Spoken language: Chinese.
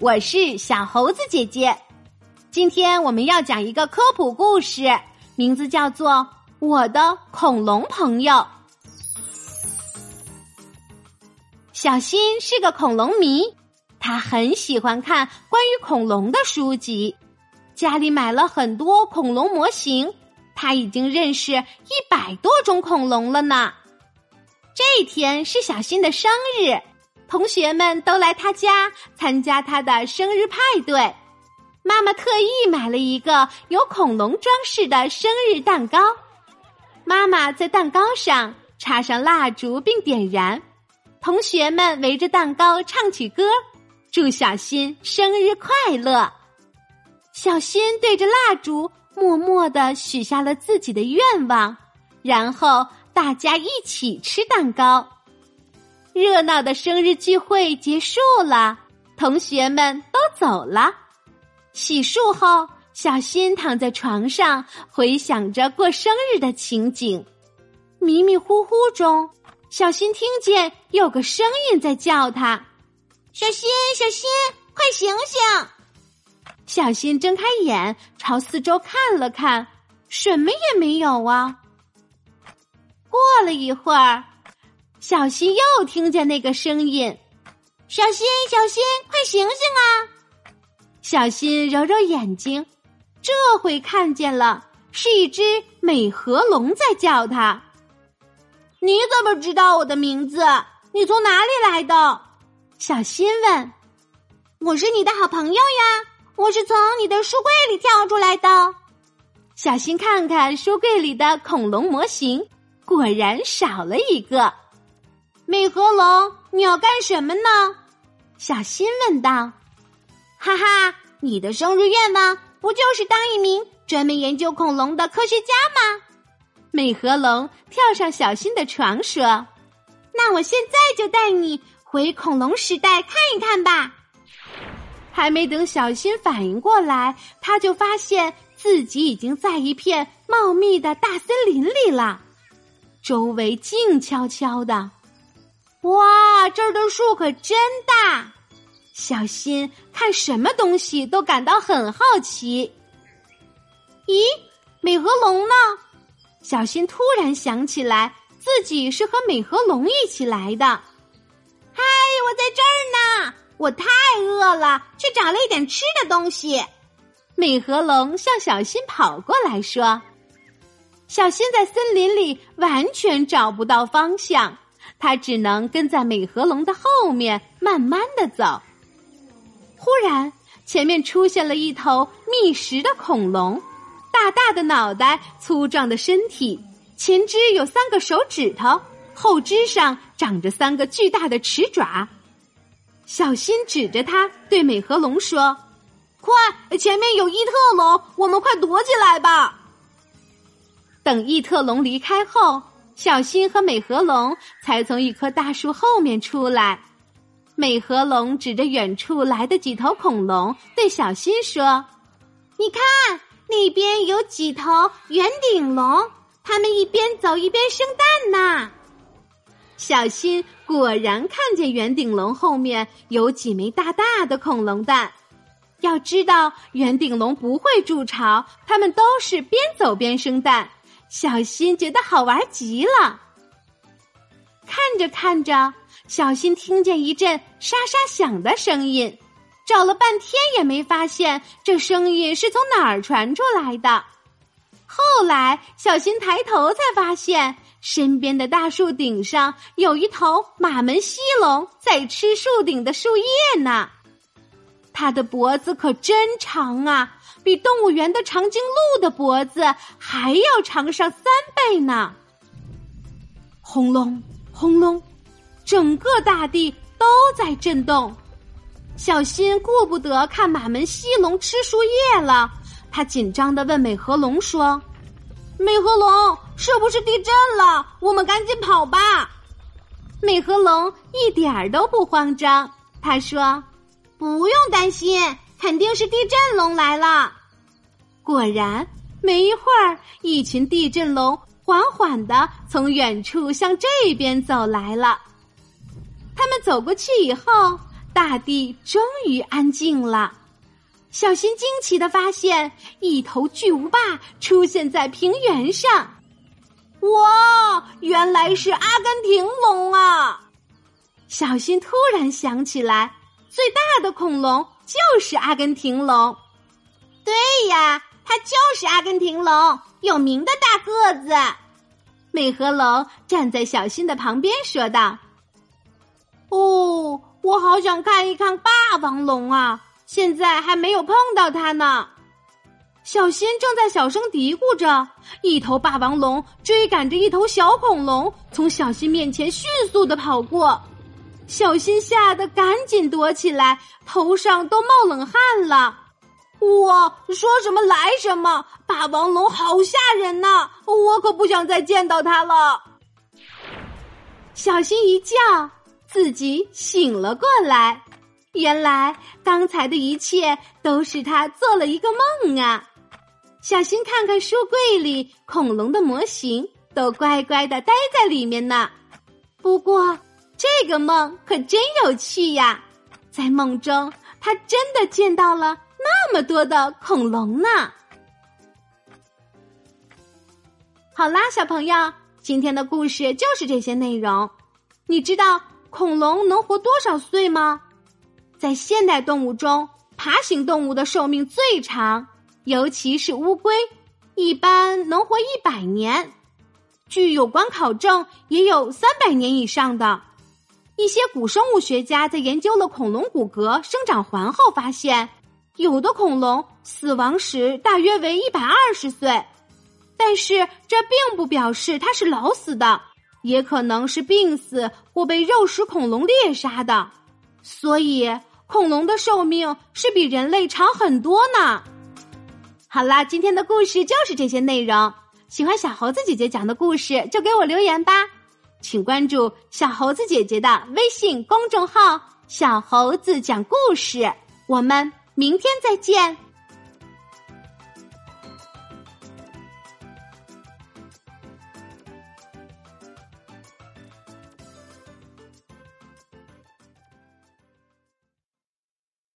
我是小猴子姐姐。今天我们要讲一个科普故事，名字叫做《我的恐龙朋友》。小新是个恐龙迷，他很喜欢看关于恐龙的书籍，家里买了很多恐龙模型，他已经认识一百多种恐龙了呢。这一天是小新的生日，同学们都来他家参加他的生日派对。妈妈特意买了一个有恐龙装饰的生日蛋糕，妈妈在蛋糕上插上蜡烛并点燃。同学们围着蛋糕唱起歌，祝小新生日快乐。小新对着蜡烛默默的许下了自己的愿望，然后大家一起吃蛋糕。热闹的生日聚会结束了，同学们都走了。洗漱后，小新躺在床上，回想着过生日的情景，迷迷糊糊中。小新听见有个声音在叫他：“小新，小新，快醒醒！”小新睁开眼，朝四周看了看，什么也没有啊。过了一会儿，小新又听见那个声音：“小新，小新，快醒醒啊！”小新揉揉眼睛，这回看见了，是一只美颌龙在叫他。你怎么知道我的名字？你从哪里来的？小新问。我是你的好朋友呀，我是从你的书柜里跳出来的。小新看看书柜里的恐龙模型，果然少了一个。美颌龙，你要干什么呢？小新问道。哈哈，你的生日愿望不就是当一名专门研究恐龙的科学家吗？美颌龙跳上小新的床，说：“那我现在就带你回恐龙时代看一看吧。”还没等小新反应过来，他就发现自己已经在一片茂密的大森林里了，周围静悄悄的。哇，这儿的树可真大！小新看什么东西都感到很好奇。咦，美颌龙呢？小新突然想起来，自己是和美颌龙一起来的。嗨，我在这儿呢！我太饿了，去找了一点吃的东西。美颌龙向小新跑过来说：“小新在森林里完全找不到方向，他只能跟在美颌龙的后面，慢慢的走。忽然，前面出现了一头觅食的恐龙。”大大的脑袋，粗壮的身体，前肢有三个手指头，后肢上长着三个巨大的齿爪。小新指着它对美颌龙说：“快，前面有异特龙，我们快躲起来吧！”等异特龙离开后，小新和美和龙才从一棵大树后面出来。美和龙指着远处来的几头恐龙，对小新说：“你看。”那边有几头圆顶龙，它们一边走一边生蛋呢。小新果然看见圆顶龙后面有几枚大大的恐龙蛋。要知道，圆顶龙不会筑巢，它们都是边走边生蛋。小新觉得好玩极了。看着看着，小新听见一阵沙沙响的声音。找了半天也没发现这声音是从哪儿传出来的。后来，小新抬头才发现，身边的大树顶上有一头马门溪龙在吃树顶的树叶呢。它的脖子可真长啊，比动物园的长颈鹿的脖子还要长上三倍呢。轰隆轰隆，整个大地都在震动。小新顾不得看马门溪龙吃树叶了，他紧张的问美颌龙说：“美颌龙，是不是地震了？我们赶紧跑吧！”美颌龙一点儿都不慌张，他说：“不用担心，肯定是地震龙来了。”果然，没一会儿，一群地震龙缓缓的从远处向这边走来了。他们走过去以后。大地终于安静了。小新惊奇的发现，一头巨无霸出现在平原上。哇，原来是阿根廷龙啊！小新突然想起来，最大的恐龙就是阿根廷龙。对呀，它就是阿根廷龙，有名的大个子。美和龙站在小新的旁边说道：“哦，我好想看一看霸王龙啊！现在还没有碰到它呢。”小新正在小声嘀咕着，一头霸王龙追赶着一头小恐龙，从小新面前迅速的跑过。小新吓得赶紧躲起来，头上都冒冷汗了。我说什么来什么，霸王龙好吓人呐！我可不想再见到它了。小新一叫，自己醒了过来。原来刚才的一切都是他做了一个梦啊。小新看看书柜里恐龙的模型，都乖乖的待在里面呢。不过这个梦可真有趣呀！在梦中，他真的见到了那么多的恐龙呢。好啦，小朋友，今天的故事就是这些内容。你知道恐龙能活多少岁吗？在现代动物中，爬行动物的寿命最长。尤其是乌龟，一般能活一百年。据有关考证，也有三百年以上的。一些古生物学家在研究了恐龙骨骼生长环后发现，有的恐龙死亡时大约为一百二十岁。但是这并不表示它是老死的，也可能是病死或被肉食恐龙猎杀的。所以，恐龙的寿命是比人类长很多呢。好啦，今天的故事就是这些内容。喜欢小猴子姐姐讲的故事，就给我留言吧。请关注小猴子姐姐的微信公众号“小猴子讲故事”。我们明天再见。